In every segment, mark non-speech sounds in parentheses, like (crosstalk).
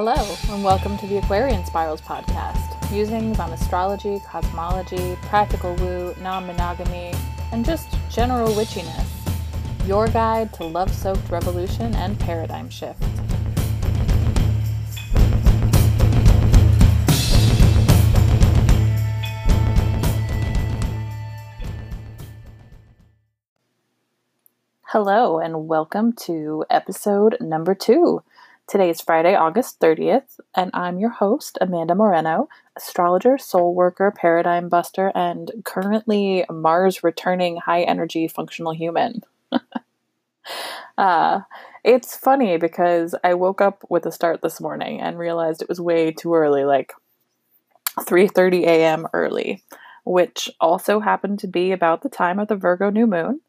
Hello, and welcome to the Aquarian Spirals podcast. Musings on astrology, cosmology, practical woo, non monogamy, and just general witchiness. Your guide to love soaked revolution and paradigm shift. Hello, and welcome to episode number two. Today is Friday, August 30th, and I'm your host, Amanda Moreno, astrologer, soul worker, paradigm buster, and currently Mars returning high energy functional human. (laughs) uh, it's funny because I woke up with a start this morning and realized it was way too early, like 3:30 a.m. early, which also happened to be about the time of the Virgo new moon.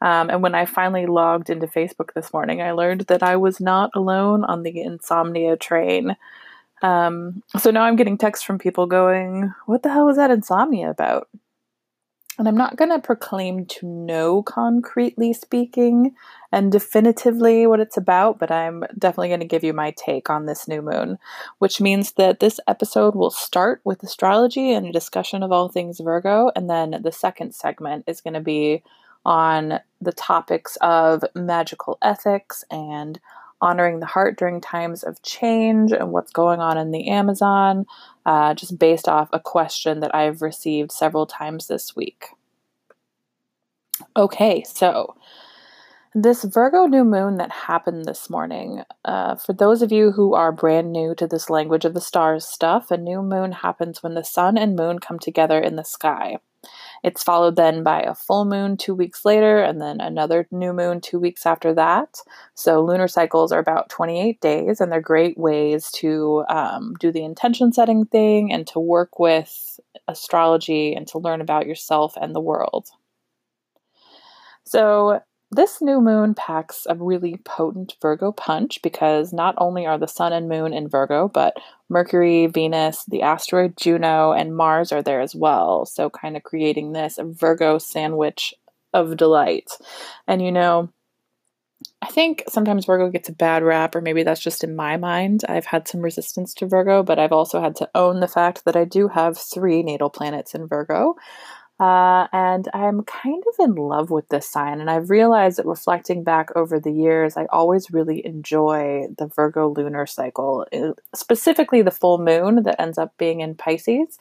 Um, and when I finally logged into Facebook this morning, I learned that I was not alone on the insomnia train. Um, so now I'm getting texts from people going, What the hell was that insomnia about? And I'm not going to proclaim to know concretely speaking and definitively what it's about, but I'm definitely going to give you my take on this new moon, which means that this episode will start with astrology and a discussion of all things Virgo. And then the second segment is going to be on the topics of magical ethics and honoring the heart during times of change and what's going on in the Amazon, uh, just based off a question that I've received several times this week. Okay, so this Virgo new moon that happened this morning, uh, for those of you who are brand new to this language of the stars stuff, a new moon happens when the sun and moon come together in the sky. It's followed then by a full moon two weeks later, and then another new moon two weeks after that. So, lunar cycles are about 28 days, and they're great ways to um, do the intention setting thing and to work with astrology and to learn about yourself and the world. So, this new moon packs a really potent Virgo punch because not only are the sun and moon in Virgo, but Mercury, Venus, the asteroid Juno, and Mars are there as well. So, kind of creating this Virgo sandwich of delight. And you know, I think sometimes Virgo gets a bad rap, or maybe that's just in my mind. I've had some resistance to Virgo, but I've also had to own the fact that I do have three natal planets in Virgo. Uh, and I'm kind of in love with this sign. And I've realized that reflecting back over the years, I always really enjoy the Virgo lunar cycle, uh, specifically the full moon that ends up being in Pisces.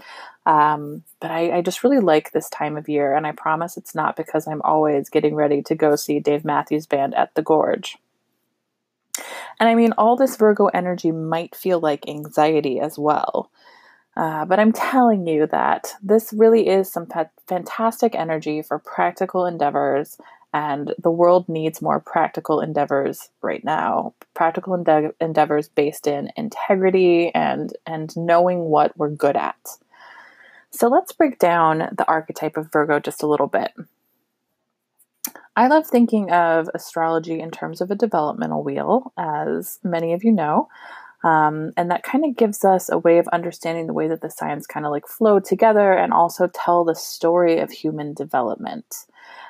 Um, but I, I just really like this time of year. And I promise it's not because I'm always getting ready to go see Dave Matthews Band at the Gorge. And I mean, all this Virgo energy might feel like anxiety as well. Uh, but I'm (laughs) telling you that this really is some fa- fantastic energy for practical endeavors, and the world needs more practical endeavors right now. Practical ende- endeavors based in integrity and and knowing what we're good at. So let's break down the archetype of Virgo just a little bit. I love thinking of astrology in terms of a developmental wheel, as many of you know. Um, and that kind of gives us a way of understanding the way that the signs kind of like flow together and also tell the story of human development.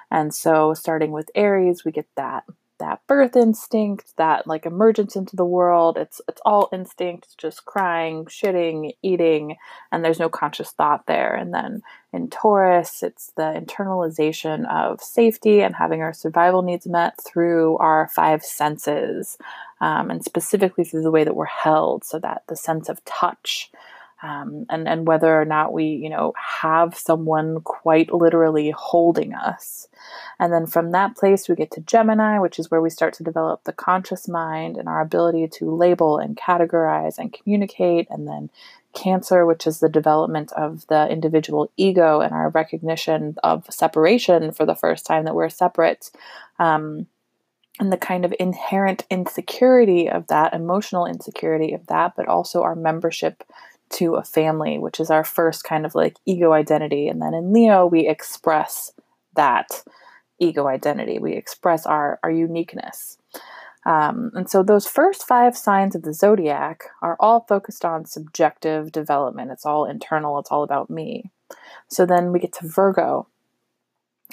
And so, starting with Aries, we get that that birth instinct, that like emergence into the world. It's it's all instinct, just crying, shitting, eating, and there's no conscious thought there. And then in Taurus, it's the internalization of safety and having our survival needs met through our five senses, um, and specifically through the way that we're held, so that the sense of touch. Um, and and whether or not we you know have someone quite literally holding us and then from that place, we get to Gemini, which is where we start to develop the conscious mind and our ability to label and categorize and communicate. And then Cancer, which is the development of the individual ego and our recognition of separation for the first time that we're separate. Um, and the kind of inherent insecurity of that, emotional insecurity of that, but also our membership to a family, which is our first kind of like ego identity. And then in Leo, we express that ego identity. We express our, our uniqueness. Um, and so those first five signs of the zodiac are all focused on subjective development. It's all internal, it's all about me. So then we get to Virgo.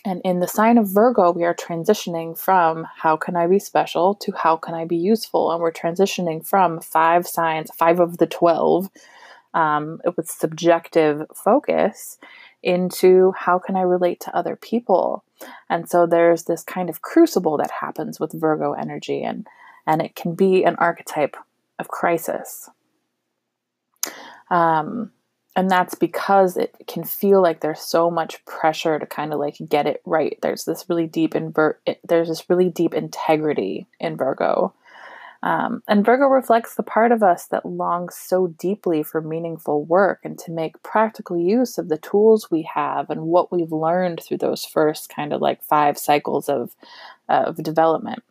And in the sign of Virgo, we are transitioning from how can I be special to how can I be useful. And we're transitioning from five signs, five of the 12, um, with subjective focus into how can I relate to other people. And so there's this kind of crucible that happens with Virgo energy, and, and it can be an archetype of crisis. Um, and that's because it can feel like there's so much pressure to kind of like get it right there's this really deep invert there's this really deep integrity in virgo um, and virgo reflects the part of us that longs so deeply for meaningful work and to make practical use of the tools we have and what we've learned through those first kind of like five cycles of of development.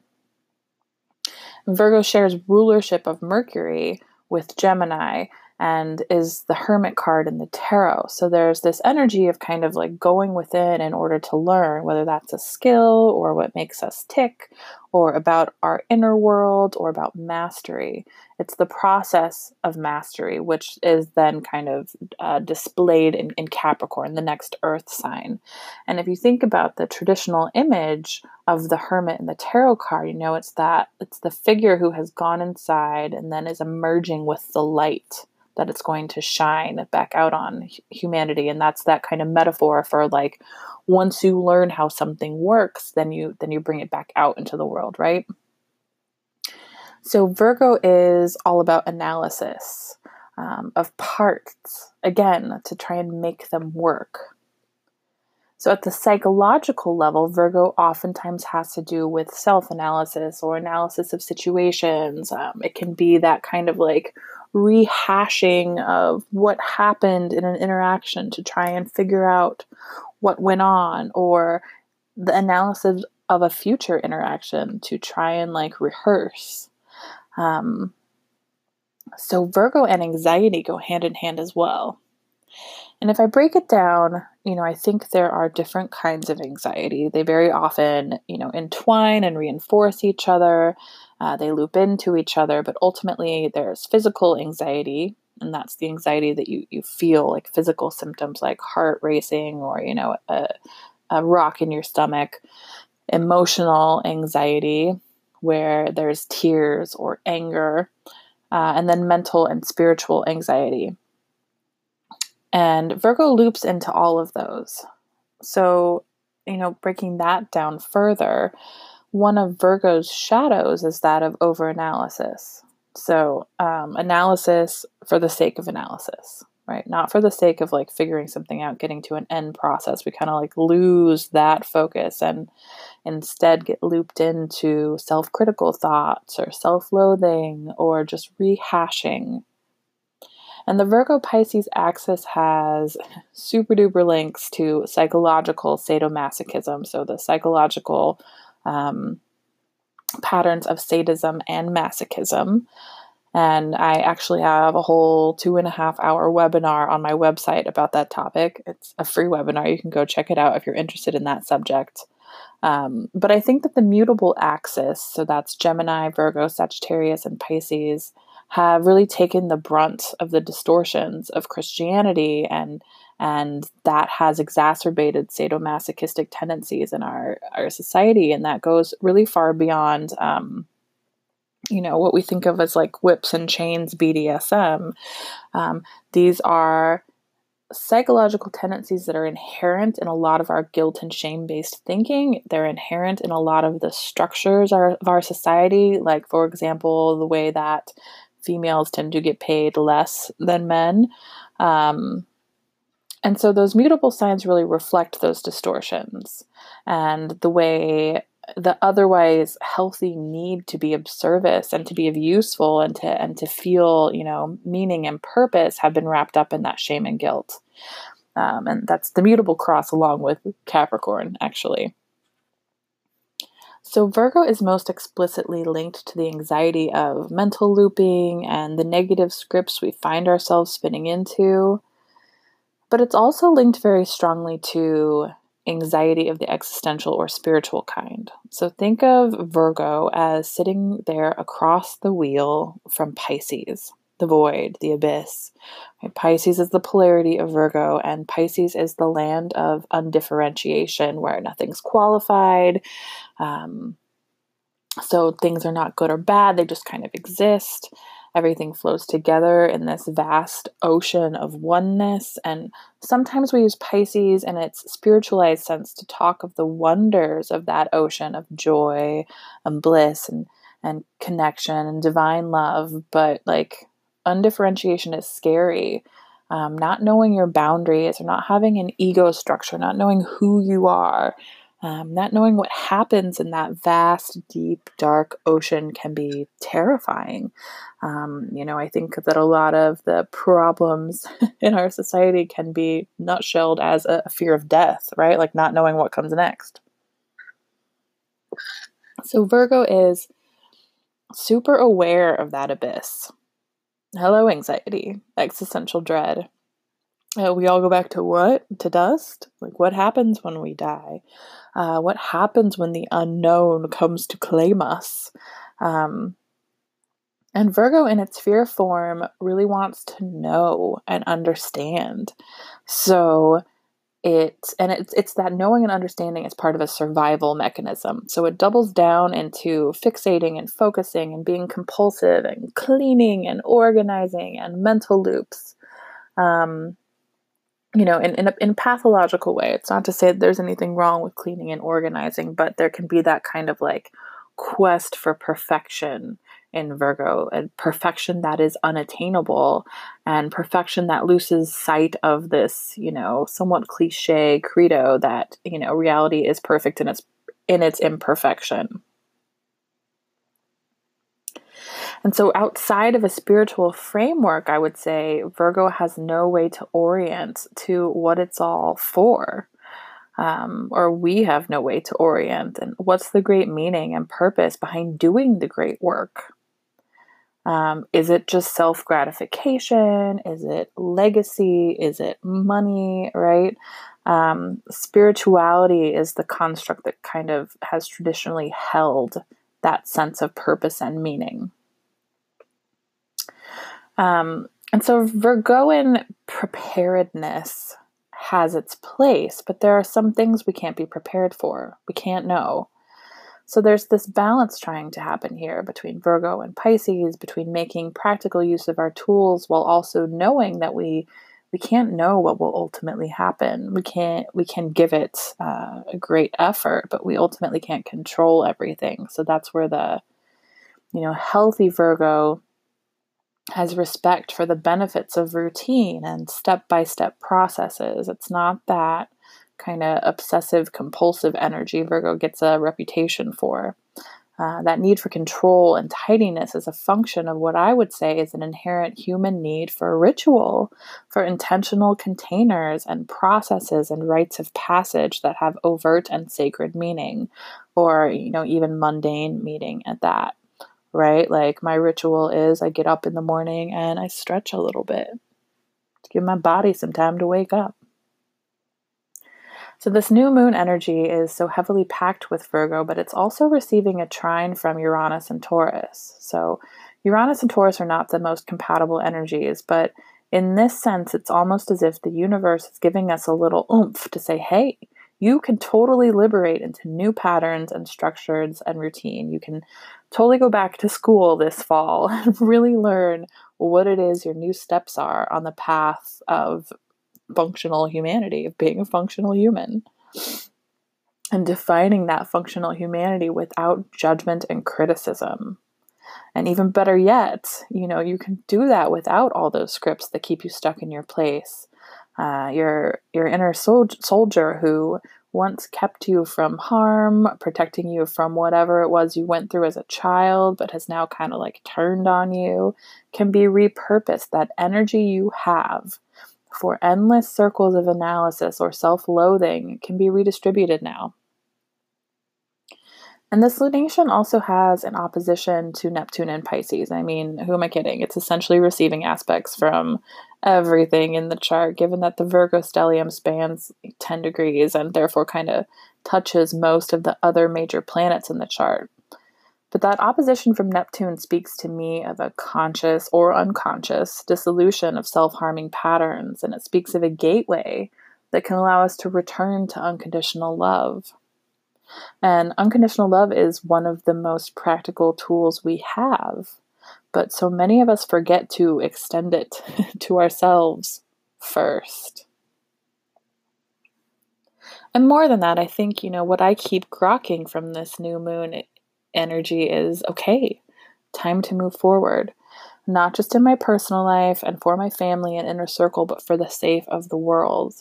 Virgo shares rulership of mercury with gemini and is the hermit card in the tarot. So there's this energy of kind of like going within in order to learn, whether that's a skill or what makes us tick, or about our inner world or about mastery. It's the process of mastery, which is then kind of uh, displayed in, in Capricorn, the next earth sign. And if you think about the traditional image of the hermit in the tarot card, you know, it's that it's the figure who has gone inside and then is emerging with the light that it's going to shine back out on humanity and that's that kind of metaphor for like once you learn how something works then you then you bring it back out into the world right so virgo is all about analysis um, of parts again to try and make them work so, at the psychological level, Virgo oftentimes has to do with self analysis or analysis of situations. Um, it can be that kind of like rehashing of what happened in an interaction to try and figure out what went on, or the analysis of a future interaction to try and like rehearse. Um, so, Virgo and anxiety go hand in hand as well. And if I break it down, you know, I think there are different kinds of anxiety. They very often, you know, entwine and reinforce each other. Uh, they loop into each other, but ultimately there's physical anxiety, and that's the anxiety that you, you feel like physical symptoms like heart racing or, you know, a, a rock in your stomach. Emotional anxiety, where there's tears or anger, uh, and then mental and spiritual anxiety. And Virgo loops into all of those. So, you know, breaking that down further, one of Virgo's shadows is that of overanalysis. So, um, analysis for the sake of analysis, right? Not for the sake of like figuring something out, getting to an end process. We kind of like lose that focus and instead get looped into self critical thoughts or self loathing or just rehashing. And the Virgo Pisces axis has super duper links to psychological sadomasochism. So, the psychological um, patterns of sadism and masochism. And I actually have a whole two and a half hour webinar on my website about that topic. It's a free webinar. You can go check it out if you're interested in that subject. Um, but I think that the mutable axis, so that's Gemini, Virgo, Sagittarius, and Pisces, have really taken the brunt of the distortions of Christianity and and that has exacerbated sadomasochistic tendencies in our our society, and that goes really far beyond. Um, you know what we think of as like whips and chains BDSM. Um, these are psychological tendencies that are inherent in a lot of our guilt and shame based thinking. They're inherent in a lot of the structures of our society, like, for example, the way that females tend to get paid less than men. Um, and so those mutable signs really reflect those distortions and the way the otherwise healthy need to be of service and to be of useful and to and to feel you know meaning and purpose have been wrapped up in that shame and guilt. Um, and that's the mutable cross along with capricorn actually. So virgo is most explicitly linked to the anxiety of mental looping and the negative scripts we find ourselves spinning into but it's also linked very strongly to anxiety of the existential or spiritual kind. So think of Virgo as sitting there across the wheel from Pisces. the void, the abyss. Pisces is the polarity of Virgo, and Pisces is the land of undifferentiation where nothing's qualified. Um, so things are not good or bad, they just kind of exist. Everything flows together in this vast ocean of oneness. And sometimes we use Pisces in its spiritualized sense to talk of the wonders of that ocean of joy and bliss and, and connection and divine love. But like undifferentiation is scary. Um, not knowing your boundaries or not having an ego structure, not knowing who you are, um, not knowing what happens in that vast, deep, dark ocean can be terrifying. Um, you know, I think that a lot of the problems (laughs) in our society can be nutshelled as a fear of death, right? Like not knowing what comes next. So, Virgo is super aware of that abyss. Hello, anxiety, existential dread. Uh, we all go back to what? To dust? Like, what happens when we die? Uh, what happens when the unknown comes to claim us? Um, and Virgo, in its fear form, really wants to know and understand. So it and it's it's that knowing and understanding is part of a survival mechanism. So it doubles down into fixating and focusing and being compulsive and cleaning and organizing and mental loops. Um, you know, in, in a, in a pathological way. It's not to say that there's anything wrong with cleaning and organizing, but there can be that kind of like quest for perfection in Virgo, and perfection that is unattainable, and perfection that loses sight of this, you know, somewhat cliche credo that you know reality is perfect in its in its imperfection. And so, outside of a spiritual framework, I would say Virgo has no way to orient to what it's all for. Um, or we have no way to orient. And what's the great meaning and purpose behind doing the great work? Um, is it just self gratification? Is it legacy? Is it money? Right? Um, spirituality is the construct that kind of has traditionally held that sense of purpose and meaning. Um, and so Virgoan preparedness has its place, but there are some things we can't be prepared for. We can't know. So there's this balance trying to happen here between Virgo and Pisces, between making practical use of our tools while also knowing that we we can't know what will ultimately happen. We can't we can give it uh, a great effort, but we ultimately can't control everything. So that's where the you know healthy Virgo has respect for the benefits of routine and step by step processes. It's not that kind of obsessive compulsive energy Virgo gets a reputation for. Uh, that need for control and tidiness is a function of what I would say is an inherent human need for ritual, for intentional containers and processes and rites of passage that have overt and sacred meaning, or you know even mundane meaning at that right? Like my ritual is I get up in the morning and I stretch a little bit to give my body some time to wake up. So, this new moon energy is so heavily packed with Virgo, but it's also receiving a trine from Uranus and Taurus. So, Uranus and Taurus are not the most compatible energies, but in this sense, it's almost as if the universe is giving us a little oomph to say, hey, you can totally liberate into new patterns and structures and routine. You can totally go back to school this fall (laughs) and really learn what it is your new steps are on the path of functional humanity, of being a functional human. And defining that functional humanity without judgment and criticism. And even better yet, you know, you can do that without all those scripts that keep you stuck in your place. Uh, your your inner sol- soldier who once kept you from harm, protecting you from whatever it was you went through as a child, but has now kind of like turned on you, can be repurposed. That energy you have for endless circles of analysis or self loathing can be redistributed now. And this lunation also has an opposition to Neptune and Pisces. I mean, who am I kidding? It's essentially receiving aspects from everything in the chart, given that the Virgo stellium spans 10 degrees and therefore kind of touches most of the other major planets in the chart. But that opposition from Neptune speaks to me of a conscious or unconscious dissolution of self harming patterns, and it speaks of a gateway that can allow us to return to unconditional love. And unconditional love is one of the most practical tools we have. But so many of us forget to extend it (laughs) to ourselves first. And more than that, I think, you know, what I keep grokking from this new moon energy is okay, time to move forward. Not just in my personal life and for my family and inner circle, but for the sake of the world.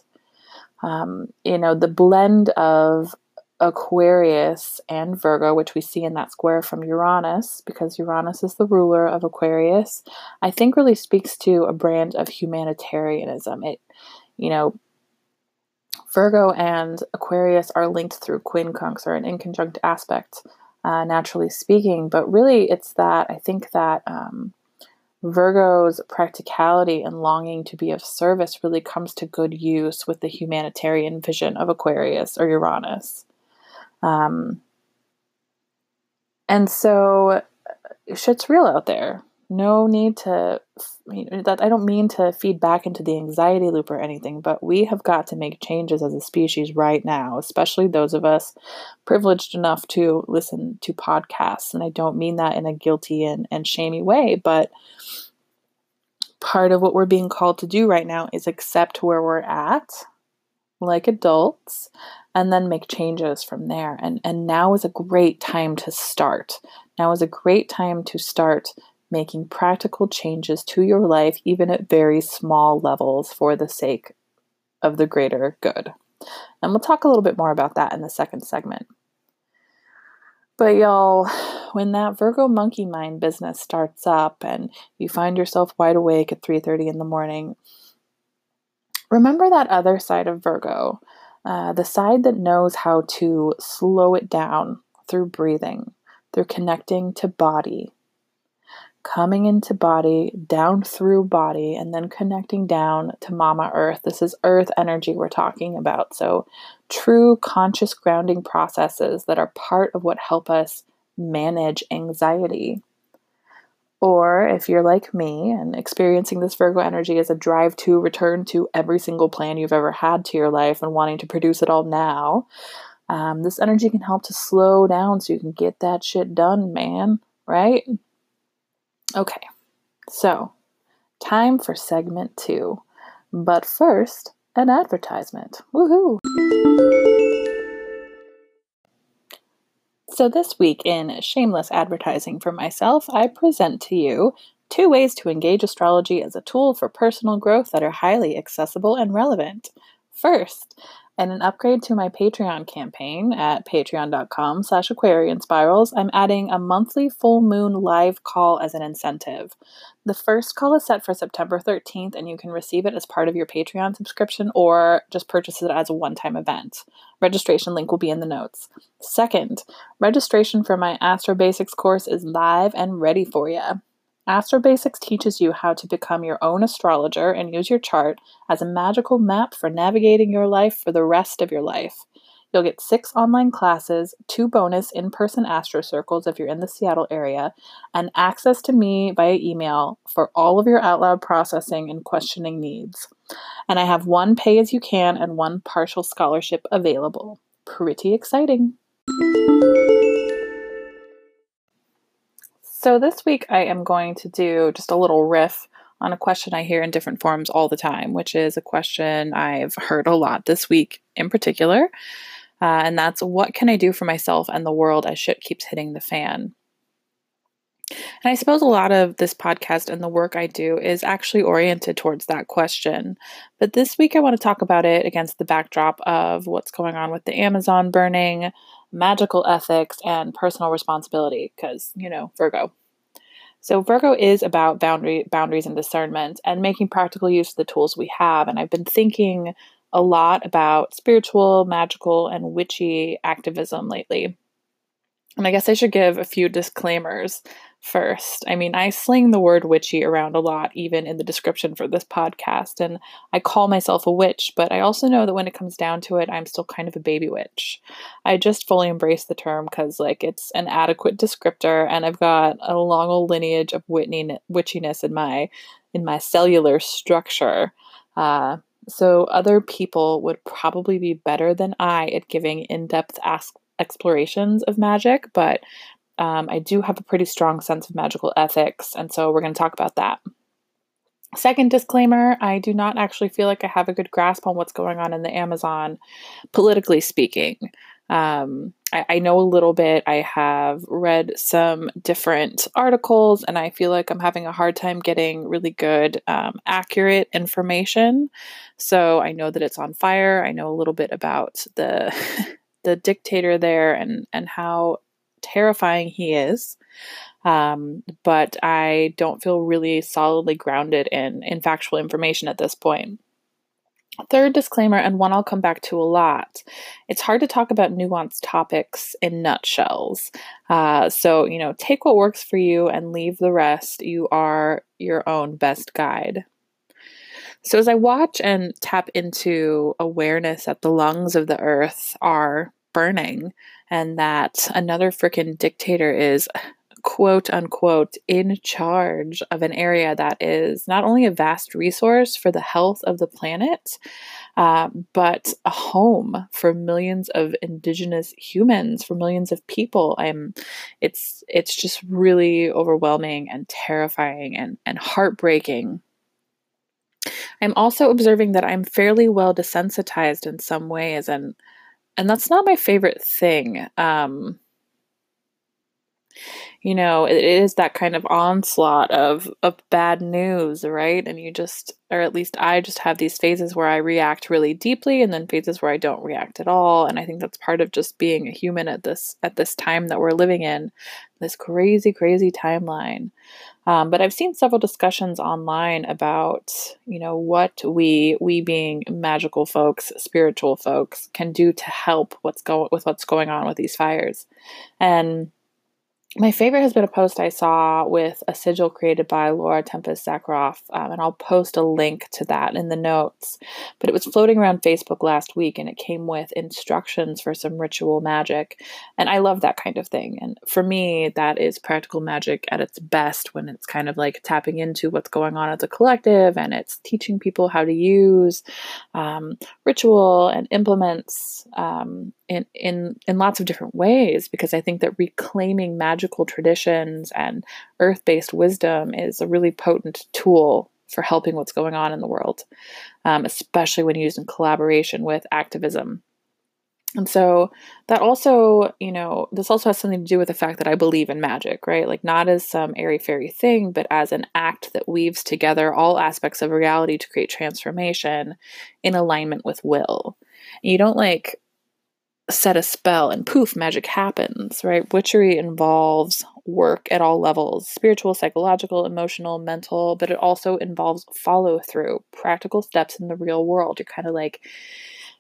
Um, you know, the blend of Aquarius and Virgo, which we see in that square from Uranus, because Uranus is the ruler of Aquarius, I think really speaks to a brand of humanitarianism. It, you know, Virgo and Aquarius are linked through quincunx or an inconjunct aspect, uh, naturally speaking, but really it's that I think that um, Virgo's practicality and longing to be of service really comes to good use with the humanitarian vision of Aquarius or Uranus. Um, and so shit's real out there. No need to, that I don't mean to feed back into the anxiety loop or anything, but we have got to make changes as a species right now, especially those of us privileged enough to listen to podcasts. And I don't mean that in a guilty and, and shamey way, but part of what we're being called to do right now is accept where we're at like adults and then make changes from there. And, and now is a great time to start. Now is a great time to start making practical changes to your life, even at very small levels, for the sake of the greater good. And we'll talk a little bit more about that in the second segment. But y'all, when that Virgo monkey mind business starts up and you find yourself wide awake at 3:30 in the morning, remember that other side of Virgo uh, the side that knows how to slow it down through breathing, through connecting to body, coming into body, down through body, and then connecting down to Mama Earth. This is Earth energy we're talking about. So, true conscious grounding processes that are part of what help us manage anxiety. Or if you're like me and experiencing this Virgo energy as a drive to return to every single plan you've ever had to your life and wanting to produce it all now, um, this energy can help to slow down so you can get that shit done, man. Right? Okay, so time for segment two. But first, an advertisement. Woohoo! So, this week in shameless advertising for myself, I present to you two ways to engage astrology as a tool for personal growth that are highly accessible and relevant. First, and an upgrade to my Patreon campaign at patreon.com slash Aquarian Spirals, I'm adding a monthly full moon live call as an incentive. The first call is set for September 13th, and you can receive it as part of your Patreon subscription or just purchase it as a one time event. Registration link will be in the notes. Second, registration for my Astro Basics course is live and ready for you. Astro Basics teaches you how to become your own astrologer and use your chart as a magical map for navigating your life for the rest of your life. You'll get six online classes, two bonus in person Astro Circles if you're in the Seattle area, and access to me via email for all of your out loud processing and questioning needs. And I have one pay as you can and one partial scholarship available. Pretty exciting. So, this week I am going to do just a little riff on a question I hear in different forms all the time, which is a question I've heard a lot this week in particular. Uh, and that's what can I do for myself and the world as shit keeps hitting the fan? And I suppose a lot of this podcast and the work I do is actually oriented towards that question. But this week I want to talk about it against the backdrop of what's going on with the Amazon burning, magical ethics, and personal responsibility, because, you know, Virgo. So Virgo is about boundary boundaries and discernment and making practical use of the tools we have. And I've been thinking a lot about spiritual, magical, and witchy activism lately. And I guess I should give a few disclaimers first. I mean, I sling the word witchy around a lot, even in the description for this podcast, and I call myself a witch, but I also know that when it comes down to it, I'm still kind of a baby witch. I just fully embrace the term because, like, it's an adequate descriptor, and I've got a long old lineage of Whitney, witchiness in my in my cellular structure. Uh, so other people would probably be better than I at giving in-depth ask explorations of magic, but um, I do have a pretty strong sense of magical ethics, and so we're going to talk about that. Second disclaimer I do not actually feel like I have a good grasp on what's going on in the Amazon, politically speaking. Um, I, I, know a little bit. I have read some different articles, and I feel like I'm having a hard time getting really good, um, accurate information. So I know that it's on fire. I know a little bit about the (laughs) the dictator there and and how terrifying he is. Um, but I don't feel really solidly grounded in, in factual information at this point. Third disclaimer, and one I'll come back to a lot it's hard to talk about nuanced topics in nutshells. Uh, so, you know, take what works for you and leave the rest. You are your own best guide. So, as I watch and tap into awareness that the lungs of the earth are burning and that another freaking dictator is quote unquote in charge of an area that is not only a vast resource for the health of the planet, uh, but a home for millions of indigenous humans, for millions of people. I'm, it's it's just really overwhelming and terrifying and and heartbreaking. I'm also observing that I'm fairly well desensitized in some ways, and and that's not my favorite thing. Um, you know, it is that kind of onslaught of of bad news, right? And you just, or at least I just have these phases where I react really deeply, and then phases where I don't react at all. And I think that's part of just being a human at this at this time that we're living in, this crazy, crazy timeline. Um, but I've seen several discussions online about, you know, what we we being magical folks, spiritual folks, can do to help what's going with what's going on with these fires, and my favorite has been a post I saw with a sigil created by Laura Tempest Zakroff, um, and I'll post a link to that in the notes. But it was floating around Facebook last week, and it came with instructions for some ritual magic. And I love that kind of thing. And for me, that is practical magic at its best when it's kind of like tapping into what's going on as a collective and it's teaching people how to use um, ritual and implements um, in, in in lots of different ways because I think that reclaiming magical traditions and earth-based wisdom is a really potent tool for helping what's going on in the world, um, especially when used in collaboration with activism. And so that also, you know, this also has something to do with the fact that I believe in magic, right? Like not as some airy fairy thing, but as an act that weaves together all aspects of reality to create transformation in alignment with will. And you don't like set a spell and poof, magic happens, right? Witchery involves work at all levels spiritual, psychological, emotional, mental, but it also involves follow through, practical steps in the real world. You're kind of like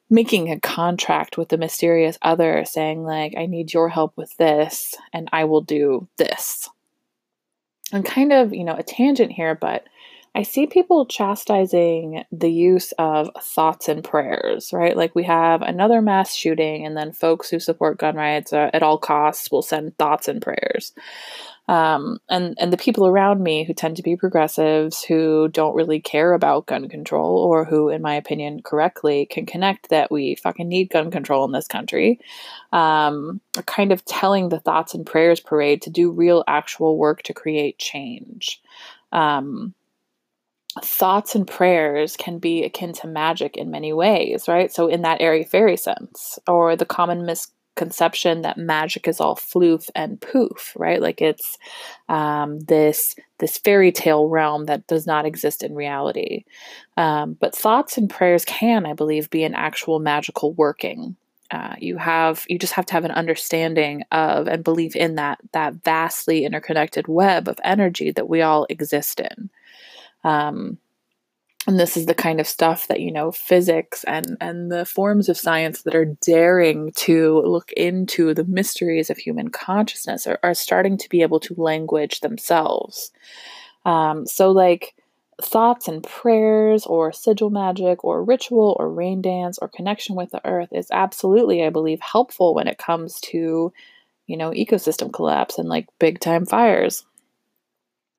making a contract with the mysterious other, saying, like, I need your help with this, and I will do this. And kind of, you know, a tangent here, but I see people chastising the use of thoughts and prayers, right? Like we have another mass shooting, and then folks who support gun rights uh, at all costs will send thoughts and prayers. Um, and and the people around me who tend to be progressives who don't really care about gun control or who in my opinion correctly can connect that we fucking need gun control in this country um, are kind of telling the thoughts and prayers parade to do real actual work to create change um, thoughts and prayers can be akin to magic in many ways, right? So, in that airy fairy sense, or the common misconception that magic is all floof and poof, right? Like it's um, this this fairy tale realm that does not exist in reality. Um, but thoughts and prayers can, I believe, be an actual magical working. Uh, you have you just have to have an understanding of and believe in that that vastly interconnected web of energy that we all exist in. Um, and this is the kind of stuff that you know physics and and the forms of science that are daring to look into the mysteries of human consciousness are, are starting to be able to language themselves. Um, so like thoughts and prayers or sigil magic or ritual or rain dance or connection with the earth is absolutely i believe helpful when it comes to you know ecosystem collapse and like big time fires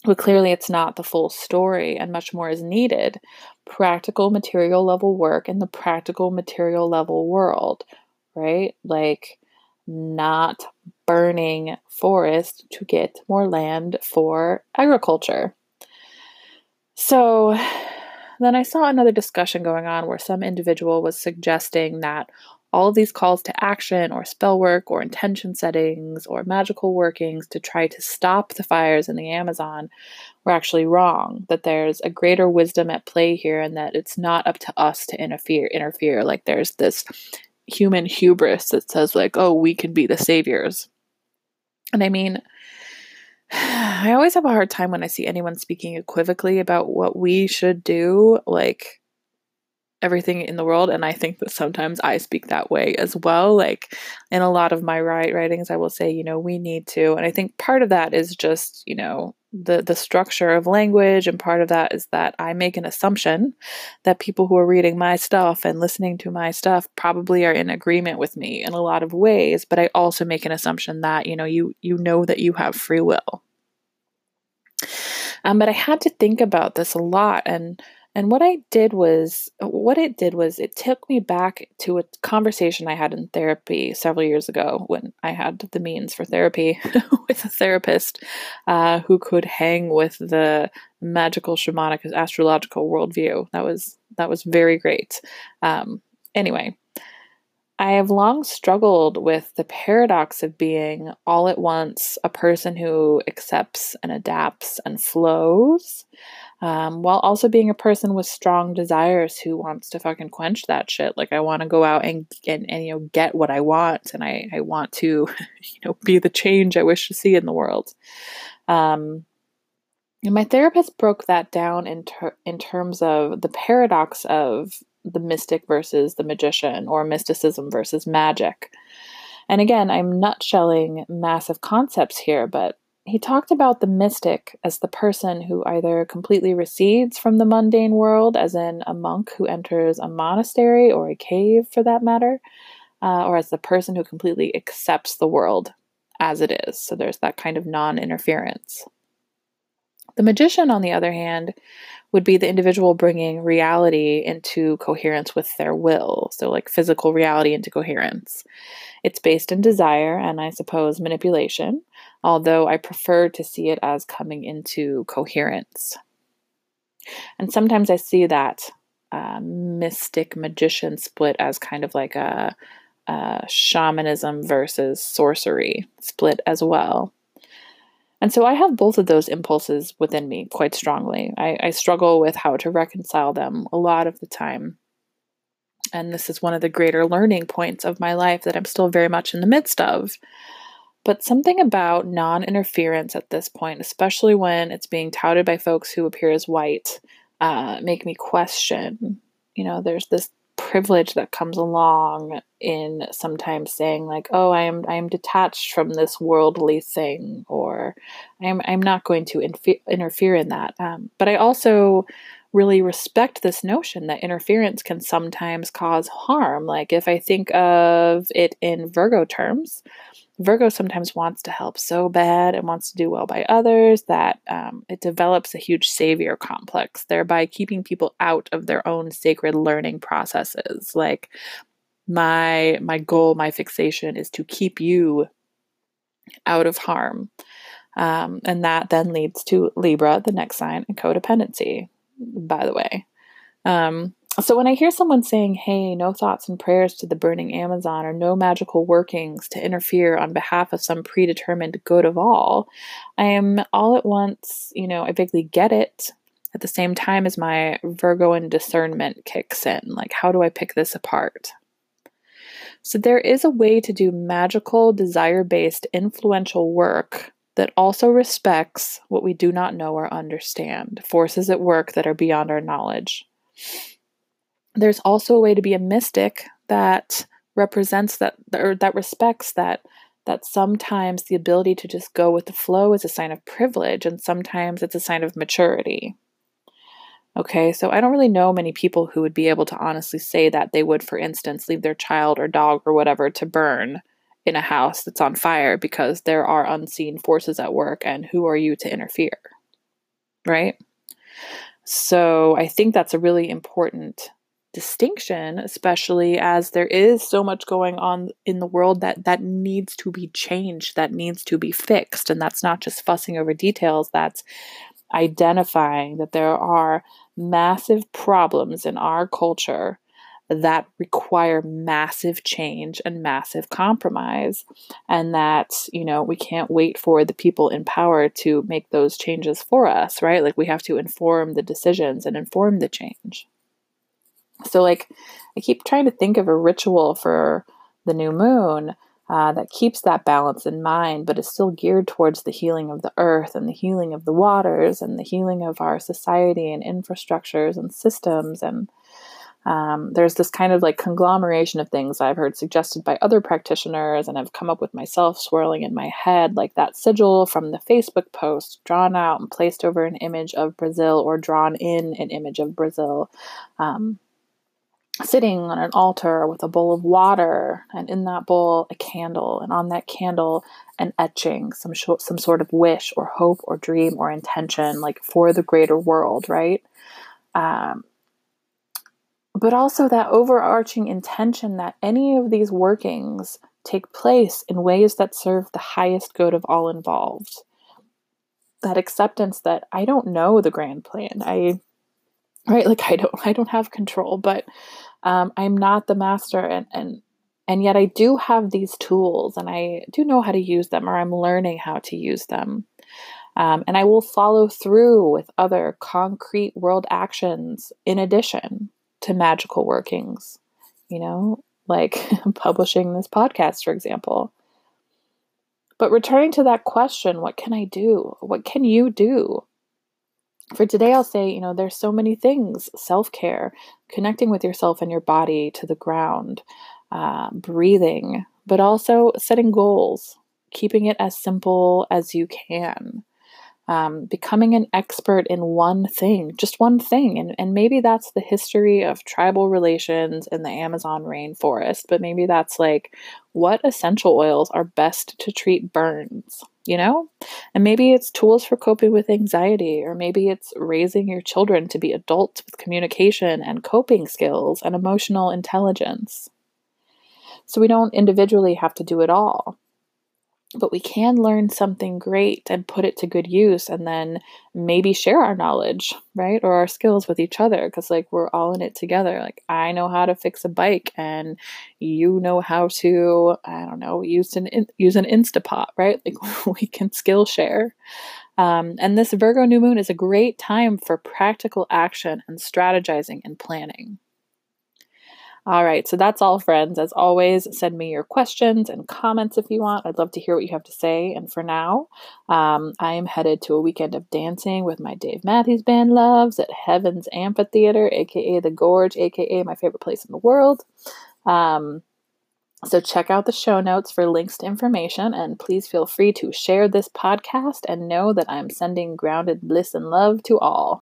but clearly, it's not the full story, and much more is needed. Practical material level work in the practical material level world, right? Like, not burning forest to get more land for agriculture. So, then I saw another discussion going on where some individual was suggesting that all of these calls to action or spell work or intention settings or magical workings to try to stop the fires in the Amazon were actually wrong that there's a greater wisdom at play here and that it's not up to us to interfere interfere. Like there's this human hubris that says like oh we can be the saviors. And i mean (sighs) i always have a hard time when i see anyone speaking equivocally about what we should do like everything in the world and i think that sometimes i speak that way as well like in a lot of my write writings i will say you know we need to and i think part of that is just you know the the structure of language and part of that is that i make an assumption that people who are reading my stuff and listening to my stuff probably are in agreement with me in a lot of ways but i also make an assumption that you know you you know that you have free will. Um, but i had to think about this a lot and and what I did was, what it did was, it took me back to a conversation I had in therapy several years ago when I had the means for therapy (laughs) with a therapist uh, who could hang with the magical shamanic astrological worldview. That was that was very great. Um, anyway, I have long struggled with the paradox of being all at once a person who accepts and adapts and flows, um, while also being a person with strong desires who wants to fucking quench that shit. Like I want to go out and, and and you know get what I want, and I I want to (laughs) you know be the change I wish to see in the world. Um, and my therapist broke that down in ter- in terms of the paradox of the mystic versus the magician, or mysticism versus magic. And again, I'm nutshelling massive concepts here, but he talked about the mystic as the person who either completely recedes from the mundane world, as in a monk who enters a monastery or a cave for that matter, uh, or as the person who completely accepts the world as it is. So there's that kind of non interference. The magician, on the other hand, would be the individual bringing reality into coherence with their will. So, like physical reality into coherence. It's based in desire and I suppose manipulation, although I prefer to see it as coming into coherence. And sometimes I see that uh, mystic magician split as kind of like a, a shamanism versus sorcery split as well. And so I have both of those impulses within me quite strongly. I, I, struggle with how to reconcile them a lot of the time. And this is one of the greater learning points of my life that I'm still very much in the midst of. But something about non interference at this point, especially when it's being touted by folks who appear as white, uh, make me question. You know, there's this privilege that comes along in sometimes saying like oh i am i am detached from this worldly thing or i'm i'm not going to interfere in that um, but i also really respect this notion that interference can sometimes cause harm like if i think of it in virgo terms Virgo sometimes wants to help so bad and wants to do well by others that um, it develops a huge savior complex, thereby keeping people out of their own sacred learning processes. Like my my goal, my fixation is to keep you out of harm, um, and that then leads to Libra, the next sign, and codependency. By the way. Um, so when I hear someone saying, hey, no thoughts and prayers to the burning Amazon or no magical workings to interfere on behalf of some predetermined good of all, I am all at once, you know, I vaguely get it at the same time as my Virgo and discernment kicks in. Like, how do I pick this apart? So there is a way to do magical, desire based, influential work that also respects what we do not know or understand, forces at work that are beyond our knowledge. There's also a way to be a mystic that represents that or that respects that that sometimes the ability to just go with the flow is a sign of privilege and sometimes it's a sign of maturity. Okay, so I don't really know many people who would be able to honestly say that they would, for instance, leave their child or dog or whatever to burn in a house that's on fire because there are unseen forces at work, and who are you to interfere? Right? So I think that's a really important distinction especially as there is so much going on in the world that that needs to be changed that needs to be fixed and that's not just fussing over details that's identifying that there are massive problems in our culture that require massive change and massive compromise and that you know we can't wait for the people in power to make those changes for us right? Like we have to inform the decisions and inform the change so, like, I keep trying to think of a ritual for the new moon uh, that keeps that balance in mind, but is still geared towards the healing of the earth and the healing of the waters and the healing of our society and infrastructures and systems. And um, there's this kind of like conglomeration of things I've heard suggested by other practitioners and I've come up with myself swirling in my head, like that sigil from the Facebook post drawn out and placed over an image of Brazil or drawn in an image of Brazil. Um, sitting on an altar with a bowl of water, and in that bowl, a candle, and on that candle, an etching, some sh- some sort of wish or hope or dream or intention, like for the greater world, right? Um, but also that overarching intention that any of these workings take place in ways that serve the highest good of all involved. That acceptance that I don't know the grand plan. I right? Like i don't (laughs) i don't have control but um, i'm not the master and and and yet i do have these tools and i do know how to use them or i'm learning how to use them. Um, and i will follow through with other concrete world actions in addition to magical workings you know like (laughs) publishing this podcast for example. But returning to that question what can i do? What can you do for today, I'll say, you know, there's so many things self care, connecting with yourself and your body to the ground, uh, breathing, but also setting goals, keeping it as simple as you can um, becoming an expert in one thing, just one thing. And, and maybe that's the history of tribal relations in the Amazon rainforest, but maybe that's like what essential oils are best to treat burns, you know? And maybe it's tools for coping with anxiety, or maybe it's raising your children to be adults with communication and coping skills and emotional intelligence. So we don't individually have to do it all but we can learn something great and put it to good use and then maybe share our knowledge right or our skills with each other because like we're all in it together. Like i know how to fix a bike and you know how to i don't know use an use an instapot right? (laughs) Like we can skill share. Um, and this virgo new moon is a great time for practical action and strategizing and planning all right, so that's all, friends. As always, send me your questions and comments if you want. I'd love to hear what you have to say. And for now, um, I am headed to a weekend of dancing with my Dave Matthews Band loves at Heaven's Amphitheater, aka The Gorge, aka my favorite place in the world. Um, so check out the show notes for links to information, and please feel free to share this podcast and know that I'm sending grounded bliss and love to all.